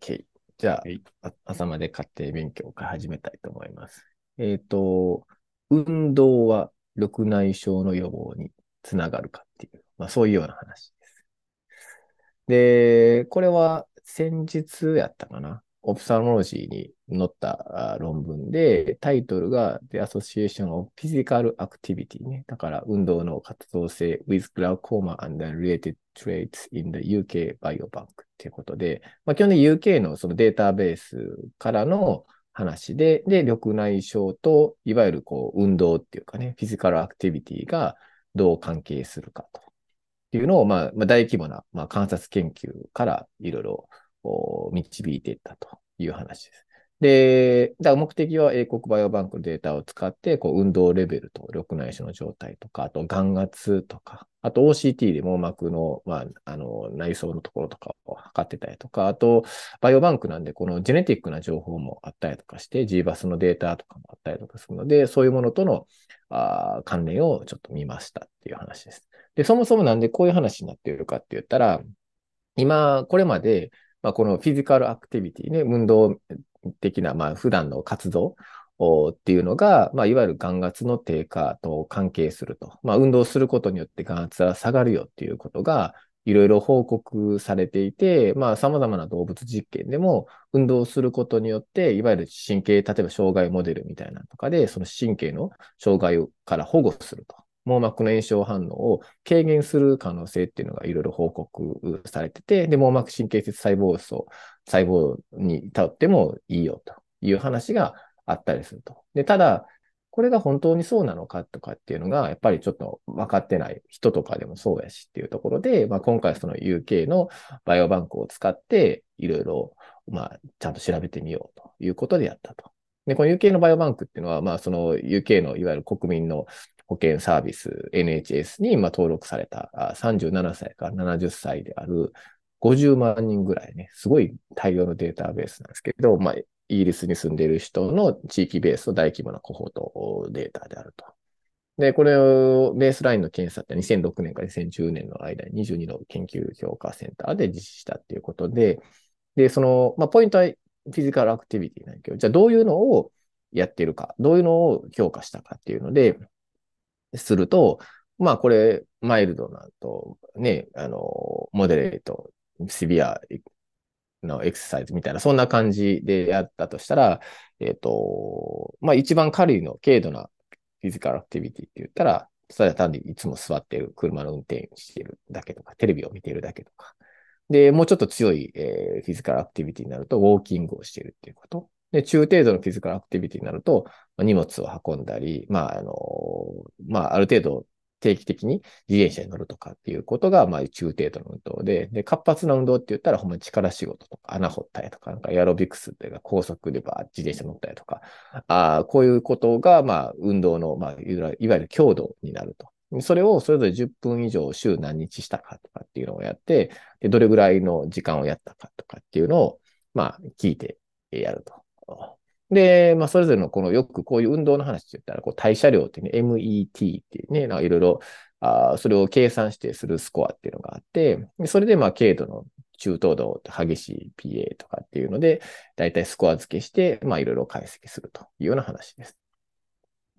OK。じゃあ、はいあ朝まで家庭勉強から始めたいと思います。えっ、と、運動は緑内障の予防につながるかっていう、まあそういうような話です。で、これは先日やったかな？オプサモロジーに載ったあ論文で、タイトルが The Association of Physical Activity ね。だから運動の活動性 with glaucoma and related traits in the UK Biobank っていうことで、まあ、基本的に UK のそのデータベースからの話で、で、緑内障と、いわゆるこう運動っていうかね、フィジカルアクティビティがどう関係するかというのを、まあ、まあ、大規模な、まあ、観察研究からいろいろ導いていったという話です。で、だから目的は英国バイオバンクのデータを使って、こう運動レベルと緑内障の状態とか、あと眼圧とか、あと OCT で網膜の、まあ、あの内装のところとかを測ってたりとか、あとバイオバンクなんで、このジェネティックな情報もあったりとかして、GBAS のデータとかもあったりとかするので、そういうものとのあ関連をちょっと見ましたっていう話です。で、そもそもなんでこういう話になっているかって言ったら、今、これまで、まあ、このフィジカルアクティビティね、運動的な、まあ、普段の活動っていうのが、まあ、いわゆる眼圧の低下と関係すると。まあ、運動することによって眼圧は下がるよっていうことが、いろいろ報告されていて、まあ、様々な動物実験でも、運動することによって、いわゆる神経、例えば障害モデルみたいなとかで、その神経の障害から保護すると。網膜の炎症反応を軽減する可能性っていうのがいろいろ報告されてて、で、網膜神経節細胞層、細胞にとってもいいよという話があったりすると。で、ただ、これが本当にそうなのかとかっていうのが、やっぱりちょっと分かってない人とかでもそうやしっていうところで、まあ、今回その UK のバイオバンクを使って、いろいろ、まあ、ちゃんと調べてみようということでやったと。で、この UK のバイオバンクっていうのは、まあ、その UK のいわゆる国民の保険サービス NHS にまあ登録された37歳から70歳である50万人ぐらいね、すごい大量のデータベースなんですけど、まあ、イギリスに住んでいる人の地域ベースの大規模なコホートデータであると。で、これをベースラインの検査って2006年から2010年の間に22の研究評価センターで実施したっていうことで、で、その、まあ、ポイントはフィジカルアクティビティなんだけど、じゃあどういうのをやってるか、どういうのを強化したかっていうので、すると、まあこれ、マイルドなと、ね、あの、モデレート、シビアのエクササイズみたいな、そんな感じでやったとしたら、えっ、と、まあ一番軽いの、軽度なフィジカルアクティビティって言ったら、それは単にいつも座ってる、車の運転してるだけとか、テレビを見ているだけとか。で、もうちょっと強い、えーフィジカルアクティビティになると、ウォーキングをしているっていうこと。で、中程度のフィジカルアクティビティになると、荷物を運んだり、まあ、あの、まあ、ある程度定期的に自転車に乗るとかっていうことが、まあ、中程度の運動で、で、活発な運動って言ったら、ほんまに力仕事とか、穴掘ったりとか、なんかエアロビクスっていうか、高速でバー自転車乗ったりとか、あーこういうことが、まあ、運動の、まあ、いわゆるいわゆる強度になると。それをそれぞれ10分以上週何日したかとかっていうのをやって、でどれぐらいの時間をやったかとかっていうのを、まあ、聞いてやると。で、まあ、それぞれのこのよくこういう運動の話って言ったら、こう代謝量ってね、MET っていうね、なんかいろいろ、ああそれを計算してするスコアっていうのがあって、それでまあ、軽度の中等度、激しい PA とかっていうので、だいたいスコア付けして、まあ、いろいろ解析するというような話です。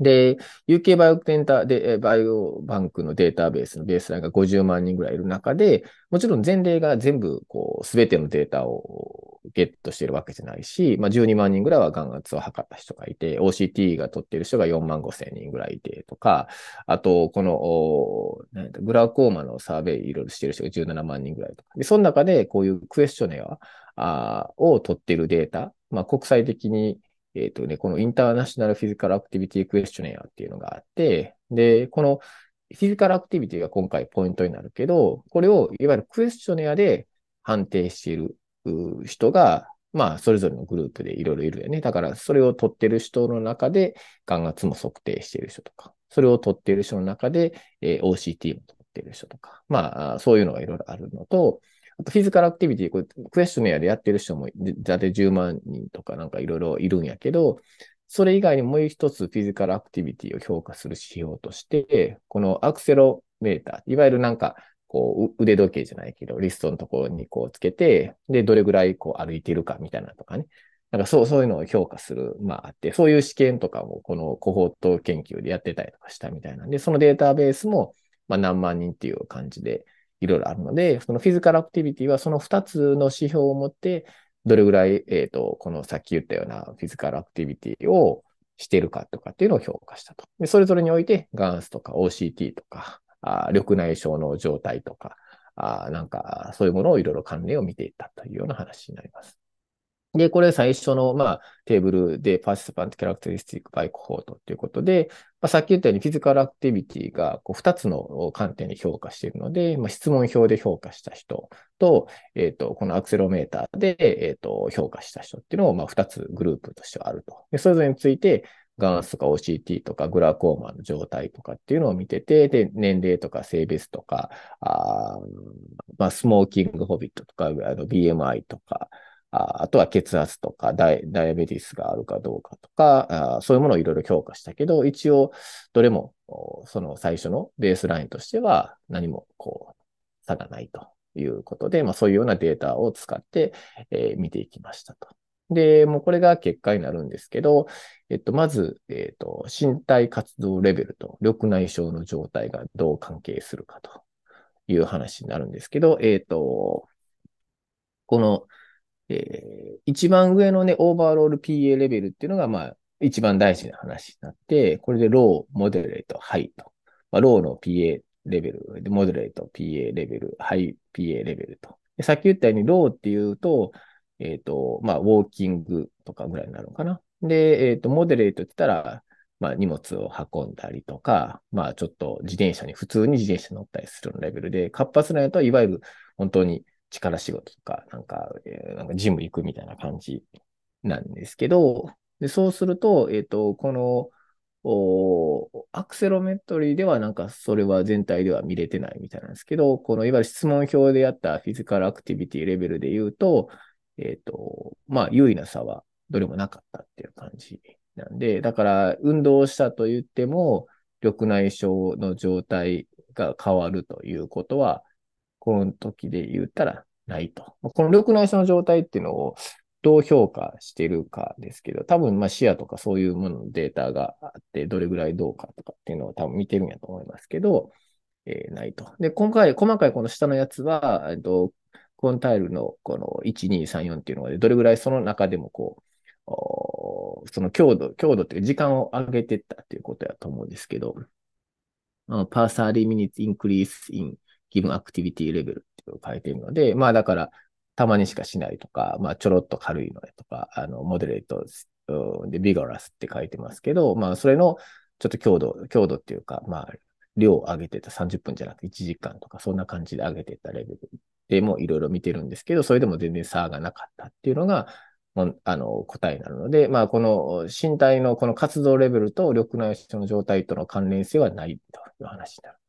で、UK バイオテンターで、バイオバンクのデータベースのベースラインが50万人ぐらいいる中で、もちろん前例が全部、こう、すべてのデータをゲットしているわけじゃないし、まあ、12万人ぐらいは眼圧を測った人がいて、OCT が取っている人が4万5千人ぐらいいてとか、あと、この、グラコーマのサーベイいろいろしている人が17万人ぐらいとか。で、その中でこういうクエスチョネアを取っているデータ、まあ、国際的にえっ、とね、このインターナショナルフィジカルアクティビティクエスチョネアっていうのがあって、で、このフィジカルアクティビティが今回ポイントになるけど、これをいわゆるクエスチョネアで判定している人が、まあ、それぞれのグループでいろいろいるよね。だから、それを取ってる人の中で、眼圧も測定している人とか、それを取っている人の中で、えー OCT も取っている人とか、まあ、そういうのがいろいろあるのと、あとフィジカルアクティビティ、これクエスチョネアでやってる人も、だいたい10万人とかなんかいろいろいるんやけど、それ以外にもう一つフィジカルアクティビティを評価する指標として、このアクセロメーター、いわゆるなんかこう、腕時計じゃないけど、リストのところにこうつけて、で、どれぐらいこう歩いてるかみたいなとかね。なんかそう、そういうのを評価する、まああって、そういう試験とかもこのコホート研究でやってたりとかしたみたいなんで、そのデータベースも、まあ何万人っていう感じでいろいろあるので、そのフィズカルアクティビティはその2つの指標を持って、どれぐらい、えっ、ー、と、このさっき言ったようなフィズカルアクティビティをしてるかとかっていうのを評価したと。でそれぞれにおいて、ガンスとか OCT とか、あ緑内障の状態とか、あなんか、そういうものをいろいろ関連を見ていったというような話になります。で、これ最初の、まあ、テーブルで、パーシスパントキャラクタリスティックバイコホートということで、まあ、さっき言ったようにフィジカルアクティビティがこう2つの観点で評価しているので、まあ、質問表で評価した人と、えっ、ー、と、このアクセロメーターで、えっ、ー、と、評価した人っていうのを、まあ、2つグループとしてはあると。で、それぞれについて、ガンスとか OCT とかグラコーマの状態とかっていうのを見てて、で、年齢とか性別とか、あまあ、スモーキングホビットとか、あの BMI とか、ああとは血圧とかダイダイアベティスがあるかどうかとか、あそういうものをいろいろ評価したけど、一応どれもその最初のベースラインとしては何もこう差がないということで、まあ、そういうようなデータを使って、えー、見ていきましたと。で、もうこれが結果になるんですけど、えっと、まず、えっと、身体活動レベルと緑内障の状態がどう関係するかという話になるんですけど、えっと、このえー、一番上のね、オーバーロール PA レベルっていうのが、まあ、一番大事な話になって、これで low、moderate、high と。まあ、ローの PA レベル、モデレート、PA レベル、ハイ PA レベルと。でさっき言ったように、ローっていうと、えっ、ー、と、まあ、ウォーキングとかぐらいになるのかな。で、えっ、ー、と、モデレートって言ったら、まあ、荷物を運んだりとか、まあ、ちょっと自転車に、普通に自転車乗ったりするレベルで、活発なやつは、いわゆる本当に力仕事とか、なんか、え、なんかジム行くみたいな感じなんですけど、でそうすると、えっ、ー、と、この、おアクセロメトリーではなんかそれは全体では見れてないみたいなんですけど、このいわゆる質問表でやったフィジカルアクティビティレベルで言うと、えっ、ー、と、まあ優位な差はどれもなかったっていう感じなんで、だから運動したと言っても、緑内障の状態が変わるということは、この時で言ったらないと。この緑内障の状態っていうのをどう評価してるかですけど、多分まあ視野とかそういうもののデータがあって、どれぐらいどうかとかっていうのを多分見てるんやと思いますけど、えー、ないと。で、今回、細かいこの下のやつは、えっと、コンタイルのこの1、2、3、4っていうのが、どれぐらいその中でもこう、その強度、強度っていう時間を上げてったっていうことやと思うんですけど、パーサーリミニッツインクリースイン given activity level っていうのを書いているので、まあだから、たまにしかしないとか、まあちょろっと軽いのとか、あの、モデレートでビガラスって書いてますけど、まあそれのちょっと強度、強度っていうか、まあ量を上げてた30分じゃなくて1時間とか、そんな感じで上げてたレベルでもいろいろ見てるんですけど、それでも全然差がなかったっていうのが、あの、答えになるので、まあ、この身体のこの活動レベルと緑内障の状態との関連性はないという話になる。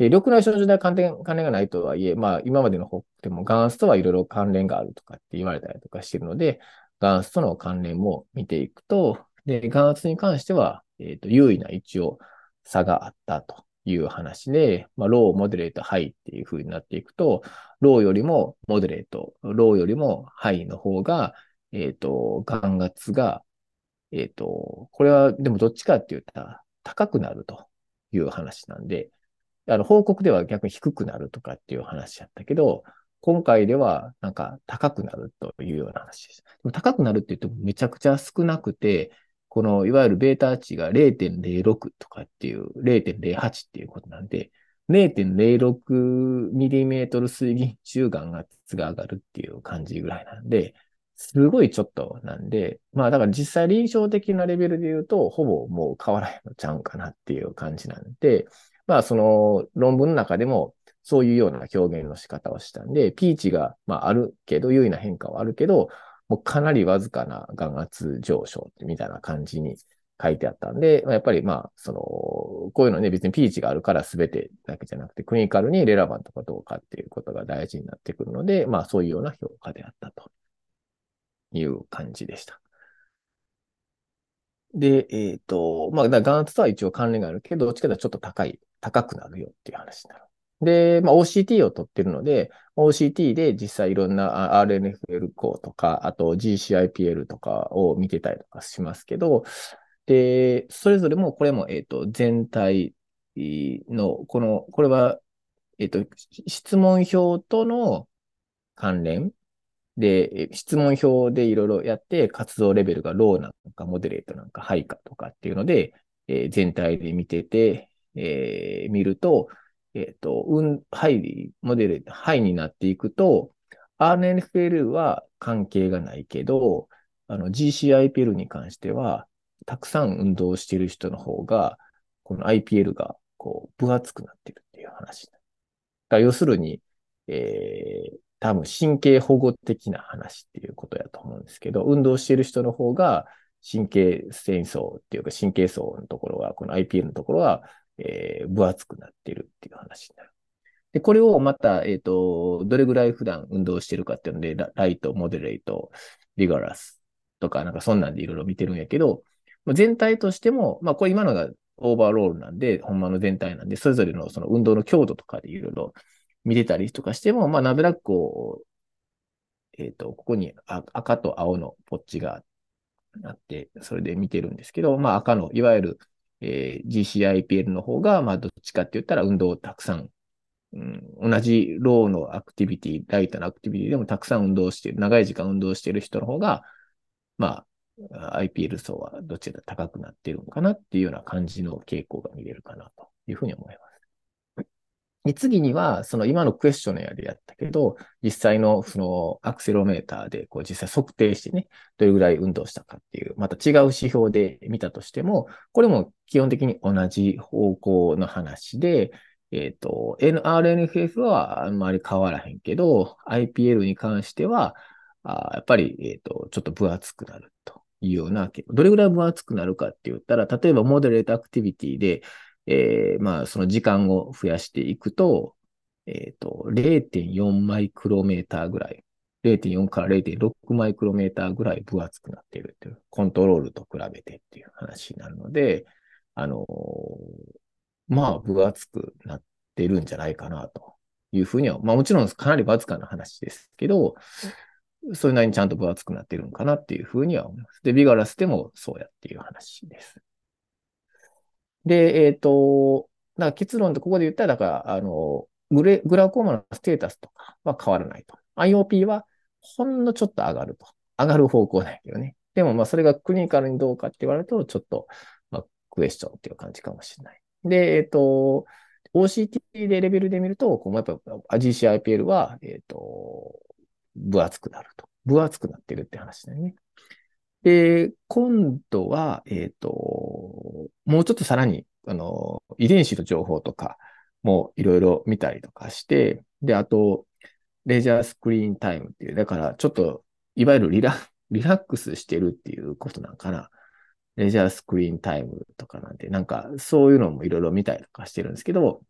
で、緑内障の自体関連関連がないとはいえ、まあ、今までの方でも眼圧とはいろいろ関連があるとかって言われたりとかしてるので、眼圧との関連も見ていくと、で、眼圧に関しては、えっ、ー、と、有意な一応差があったという話で、まあ、 low、moderate、high っていう風になっていくと、 low よりも moderate、low よりも high の方が、えっ、ー、と、眼圧が、えっ、ー、と、これはでもどっちかって言ったら高くなるという話なんで、あの、報告では逆に低くなるとかっていう話やったけど、今回ではなんか高くなるというような話です。でも高くなるって言ってもめちゃくちゃ少なくて、このいわゆるベータ値が0.06とかっていう0.08っていうことなんで、0.06ミリメートル水銀中眼圧が上がるっていう感じぐらいなんで、すごいちょっとなんで、まあだから実際臨床的なレベルで言うと、ほぼもう変わらへんのちゃうかなっていう感じなんで、まあ、その論文の中でも、そういうような表現の仕方をしたんで、ピーチが、まあ、あるけど、優位な変化はあるけど、もうかなりわずかな眼圧上昇みたいな感じに書いてあったんで、まやっぱりまあ、その、こういうのね、別にピーチがあるから全てだけじゃなくて、クリニカルにレラバントかどうかっていうことが大事になってくるので、まあ、そういうような評価であったという感じでした。で、えっ、ー、と、まあ、眼圧とは一応関連があるけど、どっちかというとちょっと高い高くなるよっていう話になる。で、まあ、OCT を取ってるので、OCT で実際いろんな RNFL 項とか、あと GCIPL とかを見てたりとかしますけど、で、それぞれも、これも、えっ、と、全体の、この、これは、えっ、と、質問票との関連で、質問票でいろいろやって、活動レベルがローなのか、モデレートなのか、ハイかとかっていうので、えー、全体で見てて、えー、見ると、えっ、ー、と、うん、ハイ、モデル、ハイになっていくと、RNFL は関係がないけど、あの GCIPL に関しては、たくさん運動してる人の方が、この IPL がこう分厚くなってるっていう話。だ要するに、えー、多分神経保護的な話っていうことやと思うんですけど、運動してる人の方が神経繊維層っていうか神経層のところは、この IPL のところは、えー、分厚くなってるっていう話になる。で、これをまた、えっ、ー、と、どれぐらい普段運動してるかっていうので、ライト、モデレート、ビガラスとか、なんかそんなんでいろいろ見てるんやけど、全体としても、まあこれ今のがoverall なんで、ほんまの全体なんで、それぞれのその運動の強度とかでいろいろ見てたりとかしても、まあなんとなくこう、えっ、ー、と、ここに赤と青のポッチがあって、それで見てるんですけど、まあ赤の、いわゆる、えー、GCIPL の方が、まあどっちかって言ったら運動をたくさん、うん、同じ low の activity、light の activity でもたくさん運動してる、長い時間運動している人の方が、まあ、IPL 層はどちら高くなってるのかなっていうような感じの傾向が見れるかなというふうに思います。で次には、その今のクエスチョンやでやったけど、実際のそのアクセロメーターでこう実際測定してね、どれぐらい運動したかっていう、また違う指標で見たとしても、これも基本的に同じ方向の話で、えっ、ー、と、NRNFF はあんまり変わらへんけど、IPL に関しては、あやっぱり、えっ、ー、と、ちょっと分厚くなるというような、どれぐらい分厚くなるかって言ったら、例えば moderate activity で、えー、まあ、その時間を増やしていくと、えっ、ー、と、0.4マイクロメーターぐらい、0.4から0.6マイクロメーターぐらい分厚くなっているという、コントロールと比べてっていう話になるので、あのー、まあ、分厚くなってるんじゃないかなというふうには、まあもちろんかなりわずかな話ですけど、それなりにちゃんと分厚くなってるのかなっていうふうには思います。で、ビガラスでもそうやっていう話です。で、えっ、ー、と、だか結論でここで言ったら、だから、あの、グレ、グラコーマのステータスとかは変わらないと。IOP はほんのちょっと上がると。上がる方向だけどね。でも、まあ、それがクリニカルにどうかって言われると、ちょっと、まあ、クエスチョンっていう感じかもしれない。で、えっ、ー、と、OCT でレベルで見ると、こうやっぱ GCIPL は、えっ、ー、と、分厚くなると。分厚くなってるって話だよね。で、今度は、えっ、ー、と、もうちょっとさらに、あの、遺伝子の情報とかもいろいろ見たりとかして、で、あと、レジャースクリーンタイムっていう、だからちょっと、いわゆるリラ リラックスしてるっていうことなんかな。leisure screen time とかなんて、なんかそういうのもいろいろ見たりとかしてるんですけど、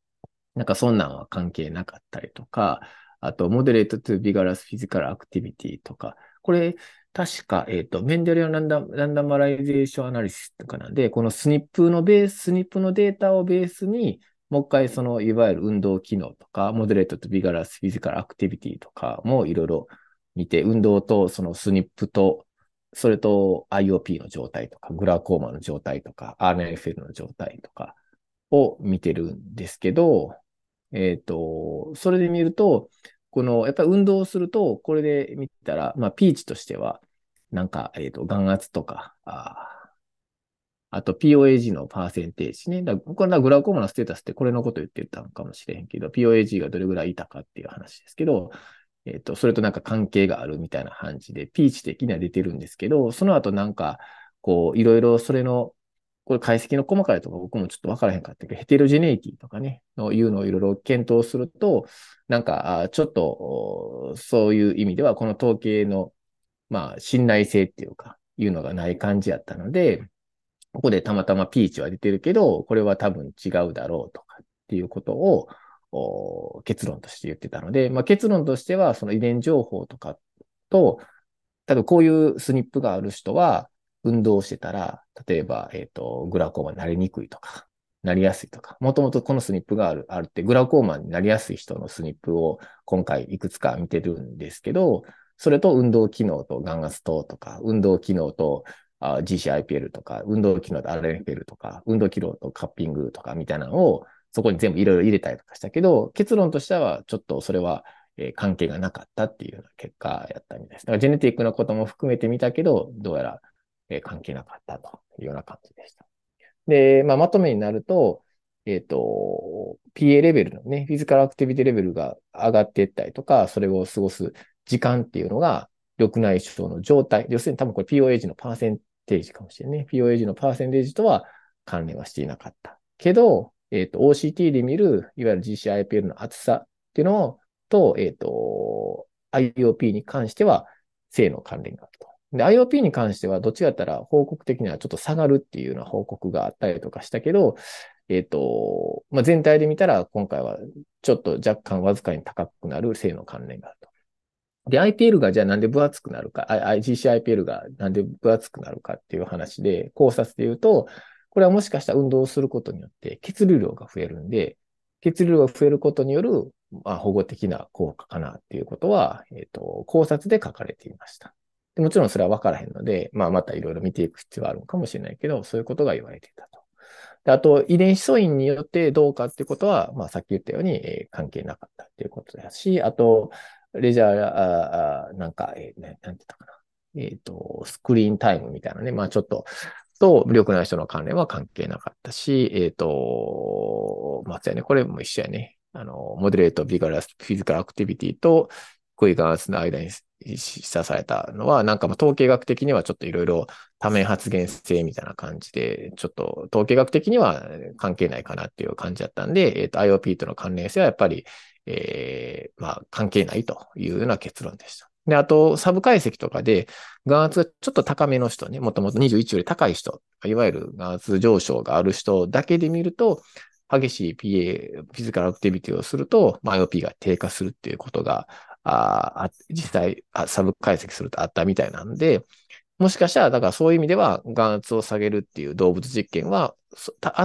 なんかそんなんは関係なかったりとか、あと、 moderate to vigorous physical activity とか、これ、確か、えっ、ー、と、 Mendelian ランダ randomization analysis とかな。んで、この SNP のベース、 SNP のデータをベースに、もう一回その、いわゆる運動機能とか、 moderate to vigorous physical activity とかもいろいろ見て、運動とそのスニップと、それと IOP の状態とか、グラコーマの状態とか、RNFL の状態とかを見てるんですけど、えっ、ー、と、それで見ると、この、やっぱり運動をすると、これで見たら、まあ、ピーチとしては、なんか、えっ、ー、と、眼圧とか、ああと POAG のパーセンテージね。だこれはグラコーマのステータスってこれのこと言ってたのかもしれへんけど、POAG がどれぐらいいたかっていう話ですけど、えっ、ー、と、それとなんか関係があるみたいな感じで、ピーチ的には出てるんですけど、その後なんか、こう、いろいろそれのこれ解析の細かいとか僕もちょっとわからへんかったけど、ヘテロジネイティとかね、のいうのをいろいろ検討すると、なんか、ちょっと、そういう意味では、この統計の、まあ、信頼性っていうか、いうのがない感じやったので、ここでたまたまピーチは出てるけど、これは多分違うだろうとかっていうことを結論として言ってたので、まあ、結論としては、その遺伝情報とかと、例えばこういうスニップがある人は、運動してたら、例えば、えっ、ー、と、グラコーマになりにくいとか、なりやすいとか、もともとこのスニップがある、あるって、グラコーマになりやすい人のスニップを今回いくつか見てるんですけど、それと運動機能と眼圧等とか、運動機能と GCIPL とか、運動機能と RNFL とか、運動機能とカッピングとかみたいなのをそこに全部いろいろ入れたりとかしたけど、結論としてはちょっとそれはえ関係がなかったっていうような結果やったみたいです。だからジェネティックなことも含めてみたけど、どうやら、え関係なかったというような感じでした。で、まあ、まとめになると、えっ、ー、と、PA レベルのね、フィジカルアクティビティレベルが上がっていったりとか、それを過ごす時間っていうのが、緑内障の状態、要するに多分これ POAG のパーセンテージかもしれないね。POAG のパーセンテージとは関連はしていなかった。けど、えっ、ー、と、OCT で見る、いわゆる GCIPL の厚さっていうのと、えっ、ー、と、IOP に関しては性の関連があると。で、IOP に関してはどっちかったら報告的にはちょっと下がるっていうような報告があったりとかしたけど、えっ、ー、と、まあ、全体で見たら今回はちょっと若干わずかに高くなる性の関連があると。で、IPL がじゃあなんで分厚くなるか、GCIPL がなんで分厚くなるかっていう話で、考察で言うと、これはもしかしたら運動をすることによって血流量が増えるんで、血流量が増えることによる、まあ、保護的な効果かなっていうことは、えっ、ー、と、考察で書かれていました。もちろんそれは分からへんので、まあ、またいろいろ見ていく必要はあるのかもしれないけど、そういうことが言われていたと。であと、遺伝子素因によってどうかっていうことは、まあ、さっき言ったように、えー、関係なかったっていうことだし、あと、レジャー、あなんか、えー、なんて言ったかな。えっ、ー、と、スクリーンタイムみたいなね、まあちょっと、と、無力な人の関連は関係なかったし、えっ、ー、と、まあ、やね、これも一緒やね。あの、モデレート、ビガラス、フィジカルアクティビティと、クイガンスの間に示唆されたのは、なんかま統計学的にはちょっといろいろ多面発言性みたいな感じで、ちょっと統計学的には関係ないかなっていう感じだったんで、えっ、ー、と、IOP との関連性はやっぱり、えー、まあ、関係ないというような結論でした。で、あと、サブ解析とかで、眼圧がちょっと高めの人ね、もともと21より高い人、いわゆる眼圧上昇がある人だけで見ると、激しい PA、フィジカルアクティビティをすると、マイオピーが低下するっていうことが、あ実際あ、サブ解析するとあったみたいなんで、もしかしたら、だからそういう意味では、眼圧を下げるっていう動物実験は、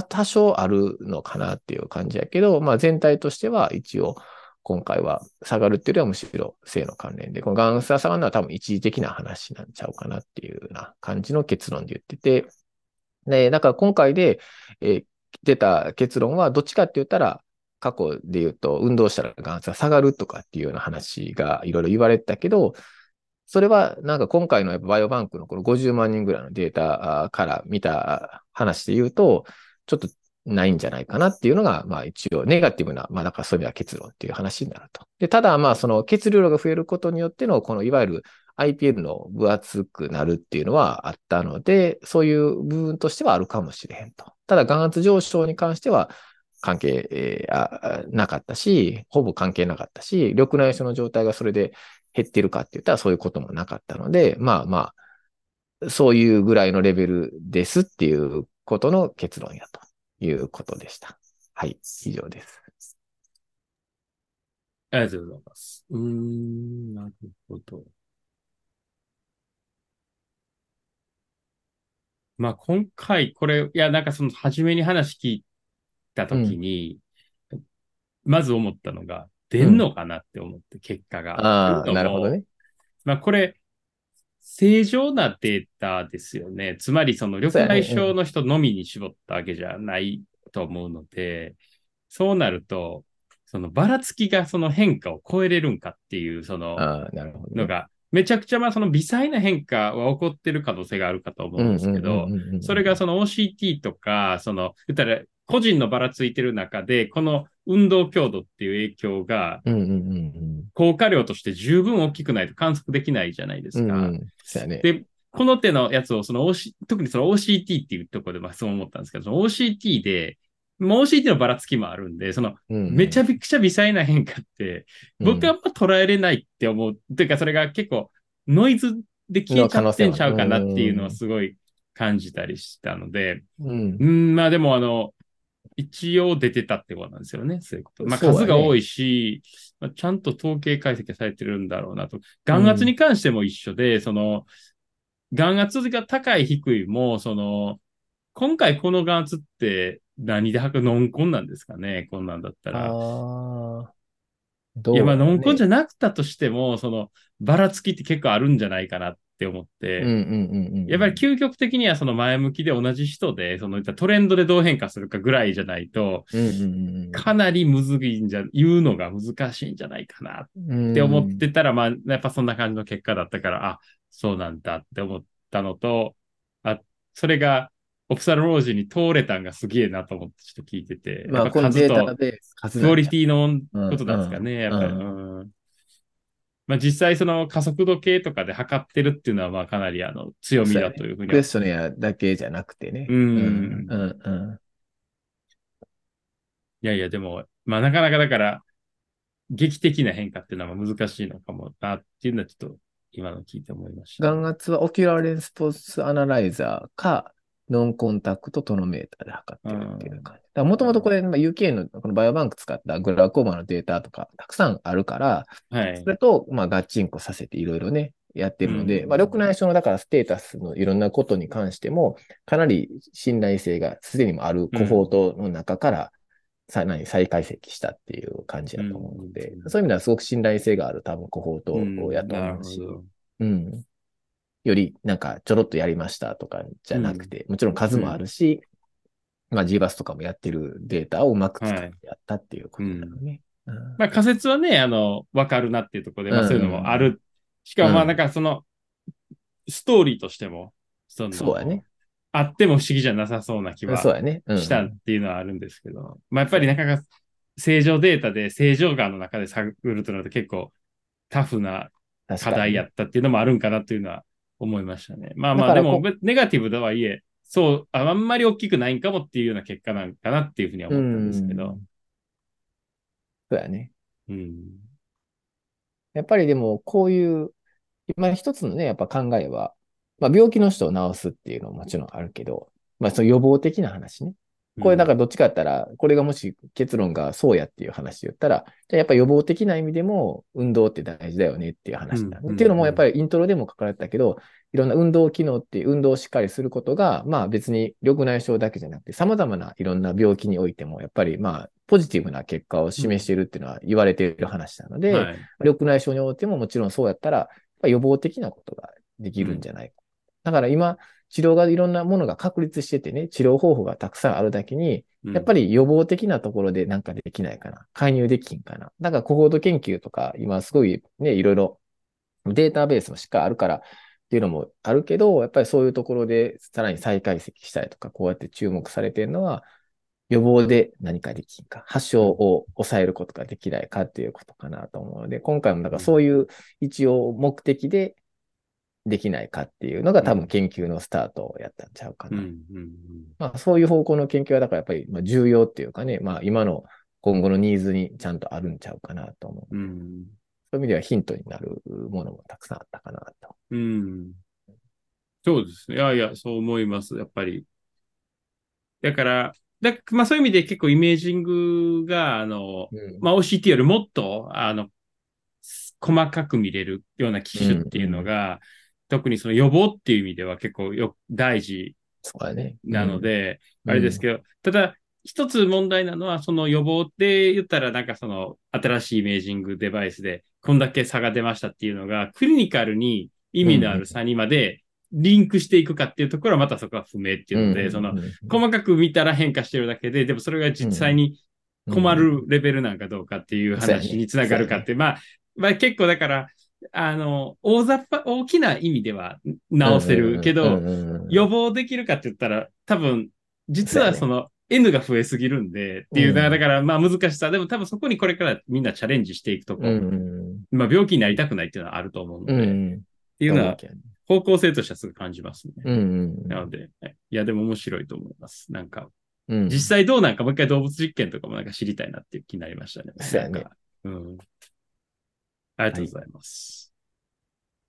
多少あるのかなっていう感じやけど、まあ全体としては一応、今回は下がるっていうよりはむしろ性の関連で、このガンスが下がるのは多分一時的な話なんちゃうかなっていうような感じの結論で言ってて、で、だから今回で、えー、出た結論はどっちかって言ったら、過去で言うと運動したら眼圧が下がるとかっていうような話がいろいろ言われてたけど、それはなんか今回のバイオバンクのこの50万人ぐらいのデータから見た話で言うと、ちょっとないんじゃないかなっていうのが、まあ一応ネガティブな、まあだからそういう意味は結論っていう話になると。で、ただまあその血流量が増えることによっての、このいわゆる IPL の分厚くなるっていうのはあったので、そういう部分としてはあるかもしれへんと。ただ眼圧上昇に関しては関係、えー、なかったし、ほぼ関係なかったし、緑内障の状態がそれで減ってるかって言ったらそういうこともなかったので、まあまあ、そういうぐらいのレベルですっていうことの結論やと。いうことでした。はい、以上です。ありがとうございます。うん、なるほど。まあ、今回、これ、いや、なんかその、初めに話聞いたときに、うん、まず思ったのが、出んのかなって思って、結果が。ああ、なるほどね。まあ、これ、正常なデータですよね。つまりその緑内障の人のみに絞ったわけじゃないと思うので、そうなると、そのばらつきがその変化を超えれるんかっていう、そののが、めちゃくちゃまあその微細な変化は起こってる可能性があるかと思うんですけど、それがその OCT とか、その、言ったら個人のばらついてる中で、この運動強度っていう影響が、効果量として十分大きくないと観測できないじゃないですか。うんうん。ね、で、この手のやつを、その OC、特にその OCT っていうところでまあそう思ったんですけど、その OCT で、もう OCT のばらつきもあるんで、その、めちゃくちゃ微細な変化って、僕はあんま捉えれないって思う。というか、それが結構ノイズで消えちゃってんちゃうかなっていうのはすごい感じたりしたので、うん、うんまあでもあの、一応出てたってことなんですよね。そういうこと。まあ数が多いし、ね、まあ、ちゃんと統計解析されてるんだろうなと。眼圧に関しても一緒で、うん、その、眼圧が高い低いも、その、今回この眼圧って何で測る、ノンコンなんですかねこんなんだったら。ああ。どいや、まあ、ノンコンじゃゃなくたとしても、その、ばらつきって結構あるんじゃないかなって思って。やっぱり究極的にはその前向きで同じ人で、そのトレンドでどう変化するかぐらいじゃないと、かなりむずいんじゃ、言うのが難しいんじゃないかなうん。って思ってたら、まあ、やっぱそんな感じの結果だったから、あ、そうなんだって思ったのと、あ、それが、オプサルロージに通れたんがすげえなと思ってちょっと聞いてて、まあ、このデぱ数とータベース、数クオリティ。ィのことなんですかね、うんやっぱり。ううんまあ実際その加速度計とかで測ってるっていうのはまあかなりあの強みだというふうにはクエスチョネアだけじゃなくてね。うんうんうんうん。いやいや、でも、まあなかなかだから、劇的な変化っていうのは難しいのかもなっていうのはちょっと今の聞いて思いました。眼圧は ocular response analyzer か、 non-contact tonometer で測ってるっていう感じ。だもともとこれ、まあ UK のこのバイオバンク使った glaucoma のデータとかたくさんあるから、はいそ。れと、まあ、ガッチンコさせていろいろね、やってるので、うんまあ、緑内障の、だからステータスのいろんなことに関しても、かなり信頼性がすでにもある cohort の中から、さ何再解析したっていう感じだと思うので、うんそういう意味ではすごく信頼性がある多分コフォートをやとなる思うし。うん。よりなんかちょろっとやりましたとかじゃなくて、もちろん数もあるし、まあ GBAS とかもやってるデータをうまく使ってやったっていうことだよね。うん。まあ仮説はね、あの、わかるなっていうところで、まあうんそういうのもある。しかもまうん。あなんかその、ストーリーとしても、その、そうやね。あっても不思議じゃなさそうな気はしたっていうのはあるんですけど、まあやっぱりなかなか正常データで正常眼の中で探るとなると結構タフな課題やったっていうのもあるんかなというのは思いましたね。まあまあでもネガティブとはいえ、そう、ああんまり大きくないんかもっていうような結果なんかなっていうふうには思ったんですけど。そうやね。うん。やっぱりでも、こういう、今一つのね、やっぱ考えは、まあ病気の人を治すっていうのももちろんあるけど、まあその予防的な話ね。これだからどっちかやったら、これがもし結論がそうやっていう話で言ったら、じゃあやっぱ予防的な意味でも運動って大事だよねっていう話だ、うんっていうのもやっぱりイントロでも書かれてたけど、いろんな運動機能っていう運動をしっかりすることが、まあ別に緑内障だけじゃなくて、様々ないろんな病気においても、やっぱりまあポジティブな結果を示しているっていうのは言われている話なので、はい。緑内障においてももちろんそうやったら、予防的なことができるんじゃないか。だから今、治療がいろんなものが確立しててね、治療方法がたくさんあるだけに、やっぱり、り予防的なところでなんかできないかな。介入できんかな。だから、コホート研究とか、今すごいね、いろいろデータベースもしっかりあるからっていうのもあるけど、やっぱりそういうところでさらに再解析したりとか、こうやって注目されているのは、予防で何かできんか、発症を抑えることができないかっていうことかなと思うので、今回もだからそういう一応目的でできないかっていうのが多分研究のスタートをやったんちゃうかな。うんうんまあそういう方向の研究はだからやっぱりまあ重要っていうかね、まあ今の今後のニーズにちゃんとあるんちゃうかなと思う。うんうんそういう意味ではヒントになるものもたくさんあったかなと。うん。そうですね。いやいや、そう思います。やっぱり。だから、だまあそういう意味で結構イメージングが、あの、うんまあ OCT よりもっと、あの、細かく見れるような機種っていうのが、特にその予防っていう意味では結構よ大事。なので、うん。あれですけど、ただ、一つ問題なのは、その予防って言ったら、なんかその新しいイメージングデバイスで、こんだけ差が出ましたっていうのが、クリニカルに意味のある差にまでリンクしていくかっていうところは、またそこは不明っていうので、その、細かく見たら変化してるだけで、でもそれが実際に困るレベルなんかどうかっていう話につながるかって、まあ、まあ結構だから、あの、大雑把、大きな意味では直せるけど、予防できるかって言ったら、多分、実はその N が増えすぎるんでっていう、うん。だからまあ難しさ、でも多分そこにこれからみんなチャレンジしていくとこ、うんまあ病気になりたくないっていうのはあると思うので、っんていうのは方向性としてはすぐ感じますね。なので、いやでも面白いと思います。なんか、うん。実際どうなんかもう一回動物実験とかもなんか知りたいなっていう気になりましたね。そうやね。うん。ありがとうございます。